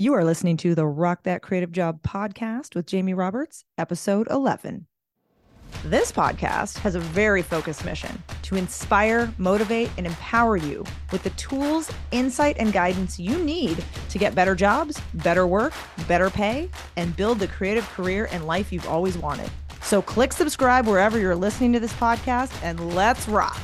You are listening to the Rock That Creative Job podcast with Jamie Roberts, episode 11. This podcast has a very focused mission to inspire, motivate, and empower you with the tools, insight, and guidance you need to get better jobs, better work, better pay, and build the creative career and life you've always wanted. So click subscribe wherever you're listening to this podcast and let's rock.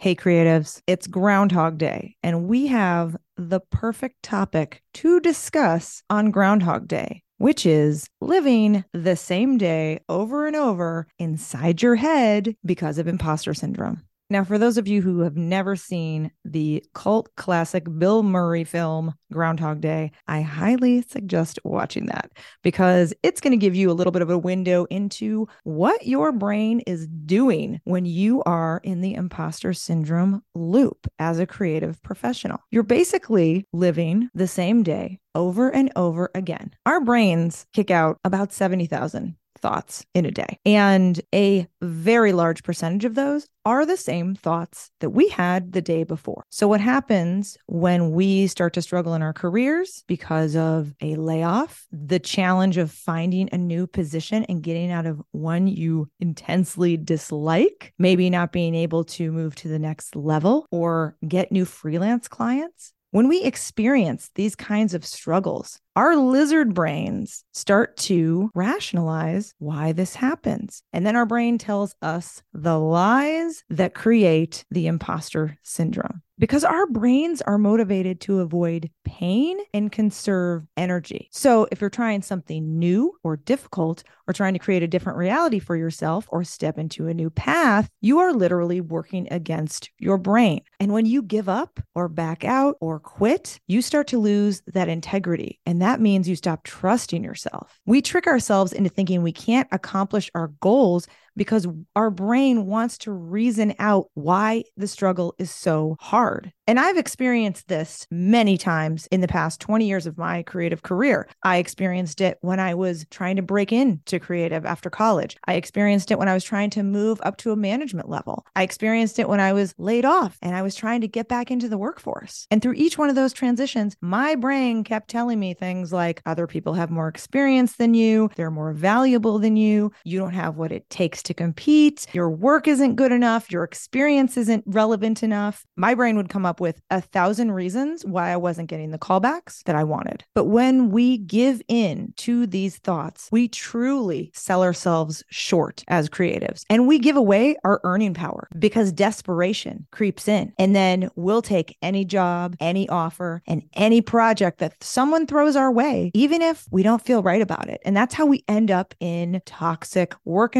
Hey, creatives, it's Groundhog Day, and we have the perfect topic to discuss on Groundhog Day, which is living the same day over and over inside your head because of imposter syndrome. Now, for those of you who have never seen the cult classic Bill Murray film Groundhog Day, I highly suggest watching that because it's going to give you a little bit of a window into what your brain is doing when you are in the imposter syndrome loop as a creative professional. You're basically living the same day over and over again. Our brains kick out about 70,000 thoughts in a day. And a very large percentage of those are the same thoughts that we had the day before. So, what happens when we start to struggle in our careers because of a layoff, the challenge of finding a new position and getting out of one you intensely dislike, maybe not being able to move to the next level or get new freelance clients? When we experience these kinds of struggles, our lizard brains start to rationalize why this happens. And then our brain tells us the lies that create the imposter syndrome because our brains are motivated to avoid pain and conserve energy. So, if you're trying something new or difficult, or trying to create a different reality for yourself or step into a new path, you are literally working against your brain. And when you give up or back out or quit, you start to lose that integrity. And that means you stop trusting yourself. We trick ourselves into thinking we can't accomplish our goals because our brain wants to reason out why the struggle is so hard. And I've experienced this many times in the past 20 years of my creative career. I experienced it when I was trying to break into creative after college. I experienced it when I was trying to move up to a management level. I experienced it when I was laid off and I was trying to get back into the workforce. And through each one of those transitions, my brain kept telling me things like other people have more experience than you, they're more valuable than you, you don't have what it takes to compete, your work isn't good enough, your experience isn't relevant enough. My brain would come up with a thousand reasons why I wasn't getting the callbacks that I wanted. But when we give in to these thoughts, we truly sell ourselves short as creatives and we give away our earning power because desperation creeps in. And then we'll take any job, any offer, and any project that someone throws our way, even if we don't feel right about it. And that's how we end up in toxic work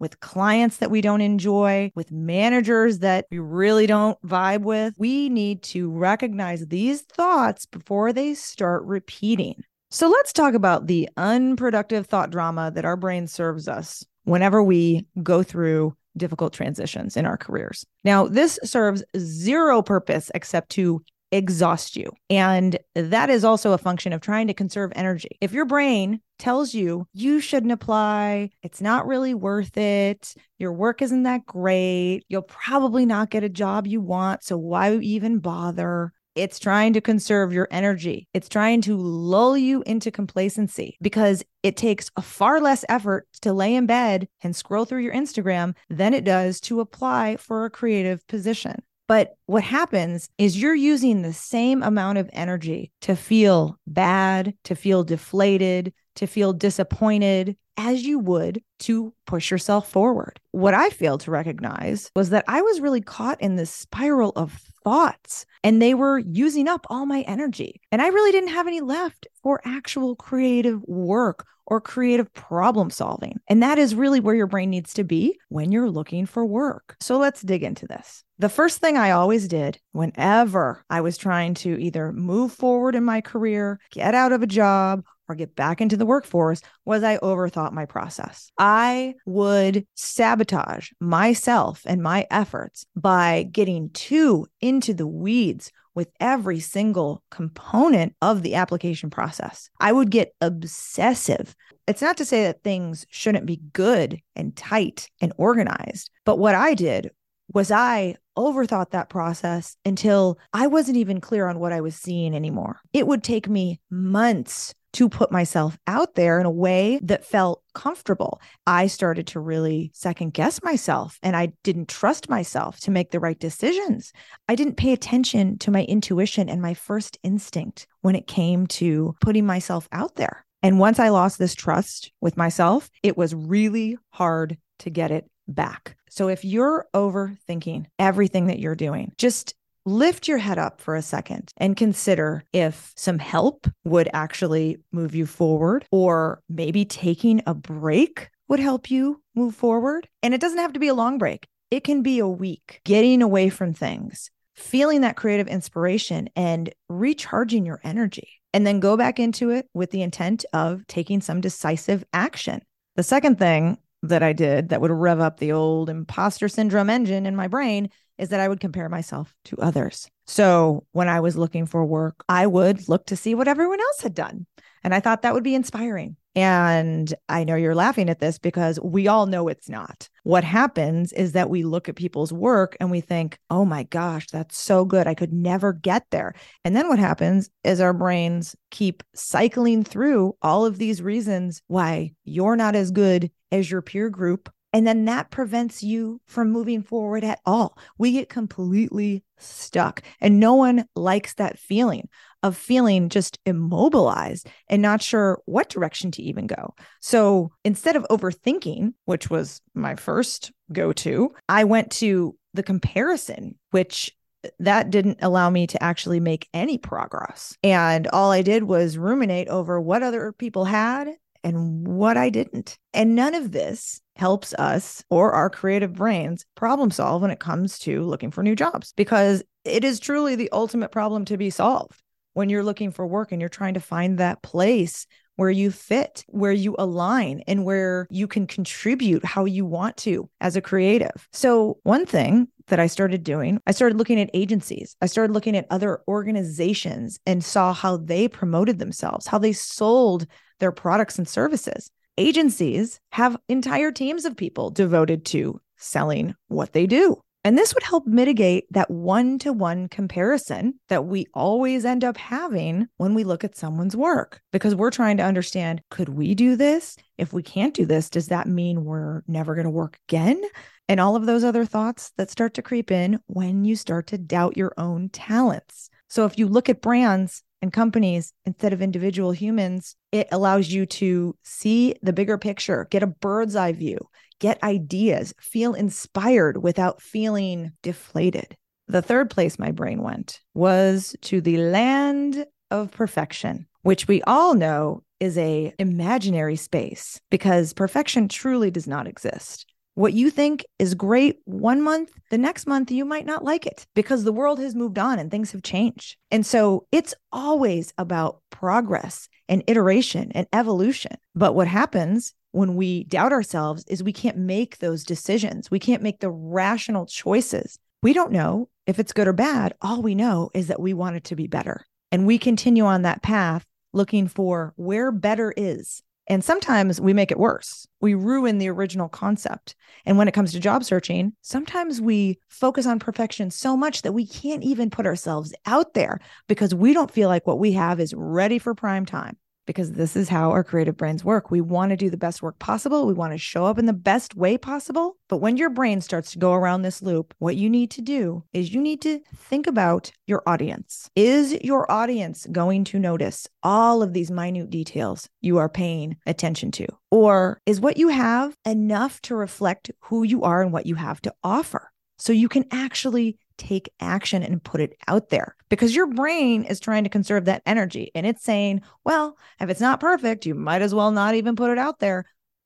with clients that we don't enjoy, with managers that we really don't vibe with we need to recognize these thoughts before they start repeating. So let's talk about the unproductive thought drama that our brain serves us whenever we go through difficult transitions in our careers. Now, this serves zero purpose except to exhaust you. And that is also a function of trying to conserve energy. If your brain tells you you shouldn't apply, it's not really worth it, your work isn't that great, you'll probably not get a job you want, so why even bother? It's trying to conserve your energy. It's trying to lull you into complacency because it takes a far less effort to lay in bed and scroll through your Instagram than it does to apply for a creative position. But what happens is you're using the same amount of energy to feel bad, to feel deflated, to feel disappointed as you would to push yourself forward. What I failed to recognize was that I was really caught in this spiral of thoughts and they were using up all my energy. And I really didn't have any left for actual creative work or creative problem solving. And that is really where your brain needs to be when you're looking for work. So let's dig into this. The first thing I always did whenever I was trying to either move forward in my career, get out of a job, or get back into the workforce was I overthought my process. I would sabotage myself and my efforts by getting too into the weeds with every single component of the application process. I would get obsessive. It's not to say that things shouldn't be good and tight and organized, but what I did was I overthought that process until I wasn't even clear on what I was seeing anymore. It would take me months to put myself out there in a way that felt comfortable. I started to really second guess myself and I didn't trust myself to make the right decisions. I didn't pay attention to my intuition and my first instinct when it came to putting myself out there. And once I lost this trust with myself, it was really hard to get it back. So if you're overthinking everything that you're doing, just lift your head up for a second and consider if some help would actually move you forward, or maybe taking a break would help you move forward. And it doesn't have to be a long break, it can be a week getting away from things, feeling that creative inspiration, and recharging your energy. And then go back into it with the intent of taking some decisive action. The second thing that I did that would rev up the old imposter syndrome engine in my brain is that I would compare myself to others. So when I was looking for work, I would look to see what everyone else had done. And I thought that would be inspiring. And I know you're laughing at this because we all know it's not. What happens is that we look at people's work and we think, oh my gosh, that's so good. I could never get there. And then what happens is our brains keep cycling through all of these reasons why you're not as good as your peer group and then that prevents you from moving forward at all. We get completely stuck. And no one likes that feeling of feeling just immobilized and not sure what direction to even go. So instead of overthinking, which was my first go to, I went to the comparison, which that didn't allow me to actually make any progress. And all I did was ruminate over what other people had and what I didn't. And none of this helps us or our creative brains problem solve when it comes to looking for new jobs because it is truly the ultimate problem to be solved when you're looking for work and you're trying to find that place where you fit, where you align, and where you can contribute how you want to as a creative. So, one thing that I started doing, I started looking at agencies. I started looking at other organizations and saw how they promoted themselves, how they sold their products and services. Agencies have entire teams of people devoted to selling what they do. And this would help mitigate that one to one comparison that we always end up having when we look at someone's work because we're trying to understand could we do this? If we can't do this, does that mean we're never going to work again? And all of those other thoughts that start to creep in when you start to doubt your own talents. So if you look at brands and companies instead of individual humans, it allows you to see the bigger picture, get a bird's eye view, get ideas, feel inspired without feeling deflated. The third place my brain went was to the land of perfection, which we all know is a imaginary space because perfection truly does not exist. What you think is great one month, the next month you might not like it because the world has moved on and things have changed. And so it's always about progress and iteration and evolution. But what happens when we doubt ourselves is we can't make those decisions. We can't make the rational choices. We don't know if it's good or bad. All we know is that we want it to be better. And we continue on that path looking for where better is and sometimes we make it worse. We ruin the original concept. And when it comes to job searching, sometimes we focus on perfection so much that we can't even put ourselves out there because we don't feel like what we have is ready for prime time because this is how our creative brains work. We want to do the best work possible. We want to show up in the best way possible. But when your brain starts to go around this loop, what you need to do is you need to think about your audience. Is your audience going to notice all of these minute details you are paying attention to? Or is what you have enough to reflect who you are and what you have to offer? So you can actually take action and put it out there because your brain is trying to conserve that energy and it's saying, well, if it's not perfect, you might as well not even put it out there.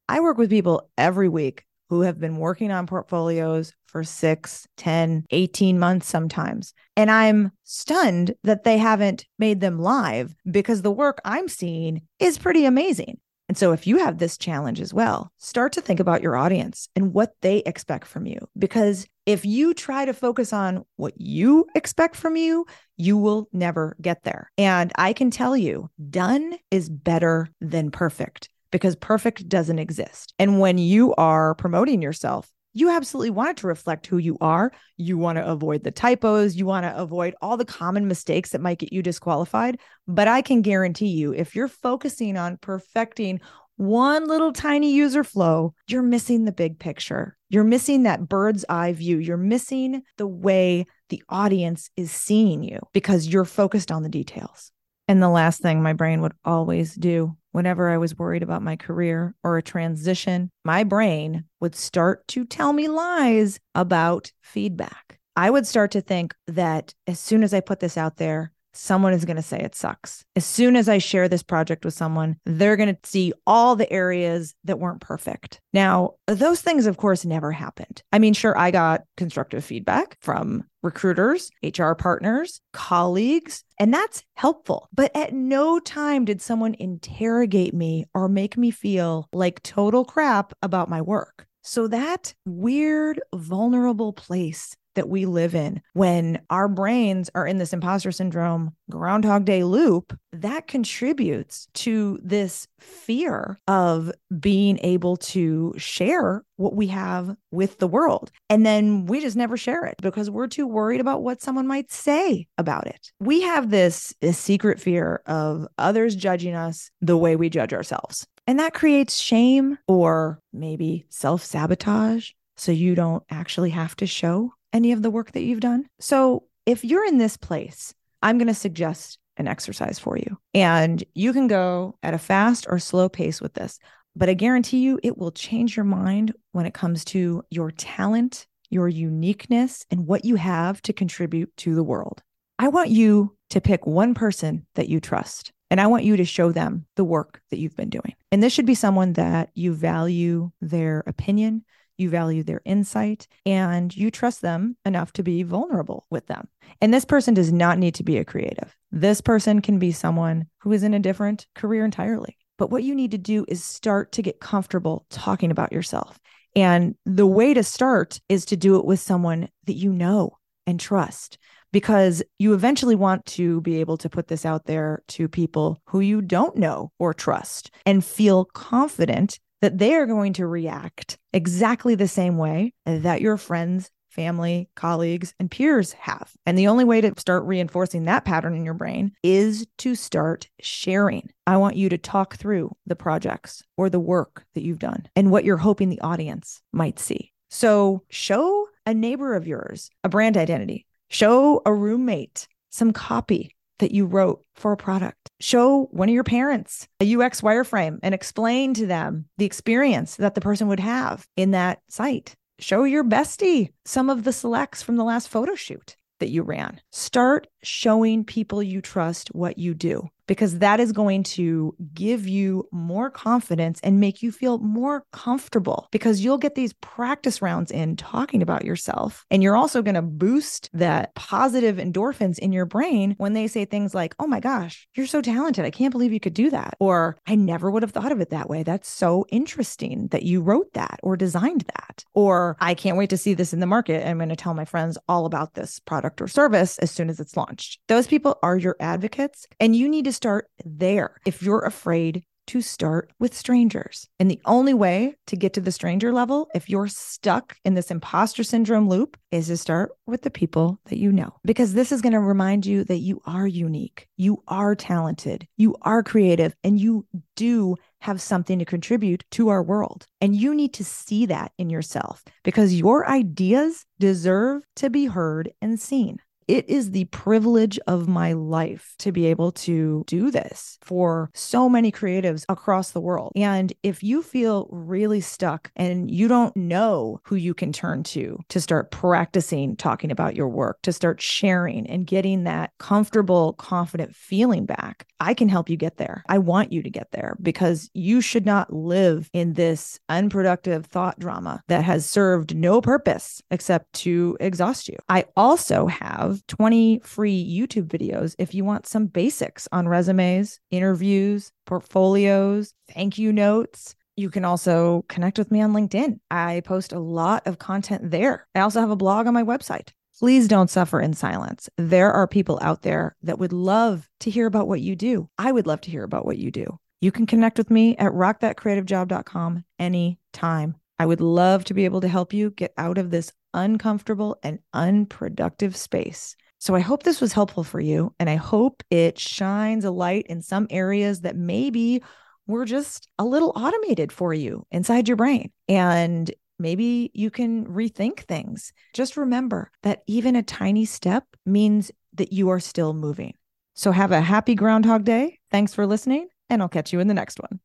I work with people every week who have been working on portfolios for six, 10, 18 months sometimes. And I'm stunned that they haven't made them live because the work I'm seeing is pretty amazing. And so, if you have this challenge as well, start to think about your audience and what they expect from you. Because if you try to focus on what you expect from you, you will never get there. And I can tell you, done is better than perfect because perfect doesn't exist. And when you are promoting yourself, You absolutely want it to reflect who you are. You want to avoid the typos. You want to avoid all the common mistakes that might get you disqualified. But I can guarantee you, if you're focusing on perfecting one little tiny user flow, you're missing the big picture. You're missing that bird's eye view. You're missing the way the audience is seeing you because you're focused on the details. And the last thing my brain would always do whenever I was worried about my career or a transition, my brain would start to tell me lies about feedback. I would start to think that as soon as I put this out there, someone is going to say it sucks. As soon as I share this project with someone, they're going to see all the areas that weren't perfect. Now, those things, of course, never happened. I mean, sure, I got constructive feedback from recruiters, HR partners, colleagues, and that's helpful. But at no time did someone interrogate me or make me feel like total crap about my work. So that weird, vulnerable place that we live in. When our brains are in this imposter syndrome groundhog day loop that contributes to this fear of being able to share what we have with the world. And then we just never share it because we're too worried about what someone might say about it. We have this, this secret fear of others judging us the way we judge ourselves. And that creates shame or maybe self sabotage so you don't actually have to show any of the work that you've done. So if you're in this place, I'm going to suggest an exercise for you. And you can go at a fast or slow pace with this, but I guarantee you it will change your mind when it comes to your talent, your uniqueness, and what you have to contribute to the world. I want you to pick one person that you trust. And I want you to show them the work that you've been doing. And this should be someone that you value their opinion, you value their insight, and you trust them enough to be vulnerable with them. And this person does not need to be a creative. This person can be someone who is in a different career entirely. But what you need to do is start to get comfortable talking about yourself. And the way to start is to do it with someone that you know and trust because you eventually want to be able to put this out there to people who you don't know or trust and feel confident that they are going to react exactly the same way that your friends, family, colleagues, and peers have. And the only way to start reinforcing that pattern in your brain is to start sharing. I want you to talk through the projects or the work that you've done and what you're hoping the audience might see. So show a neighbor of yours a brand identity, show a roommate some copy that you wrote for a product. Show one of your parents a UX wireframe and explain to them the experience that the person would have in that site. Show your bestie some of the selects from the last photo shoot that you ran. Start showing people you trust what you do because that is going to give you more confidence and make you feel more comfortable because you'll get these practice rounds in talking about yourself. And you're also going to boost that positive endorphins in your brain when they say things like, Oh my gosh, you're so talented. I can't believe you could do that. Or I never would have thought of it that way. That's so interesting that you wrote that or designed that. Or I can't wait to see this in the market. I'm going to tell my friends all about this product or service as soon as it's launched. Those people are your advocates, and you need to start there. If you're afraid to start with strangers. And the only way to get to the stranger level, if you're stuck in this imposter syndrome loop, is to start with the people that you know. Because this is going to remind you that you are unique, you are talented, you are creative, and you do have something to contribute to our world. And you need to see that in yourself because your ideas deserve to be heard and seen. It is the privilege of my life to be able to do this for so many creatives across the world. And if you feel really stuck and you don't know who you can turn to to start practicing talking about your work, to start sharing and getting that comfortable, confident feeling back, I can help you get there. I want you to get there because you should not live in this unproductive thought drama that has served no purpose except to exhaust you. I also have 20 free YouTube videos if you want some basics on resumes, interviews, portfolios, thank you notes. You can also connect with me on LinkedIn. I post a lot of content there. I also have a blog on my website. Please don't suffer in silence. There are people out there that would love to hear about what you do. I would love to hear about what you do. You can connect with me at rockthatcreativejob.com anytime I would love to be able to help you get out of this uncomfortable and unproductive space. So I hope this was helpful for you. And I hope it shines a light in some areas that maybe were just a little automated for you inside your brain. And maybe you can rethink things. Just remember that even a tiny step means that you are still moving. So have a happy Groundhog Day. Thanks for listening, and I'll catch you in the next one.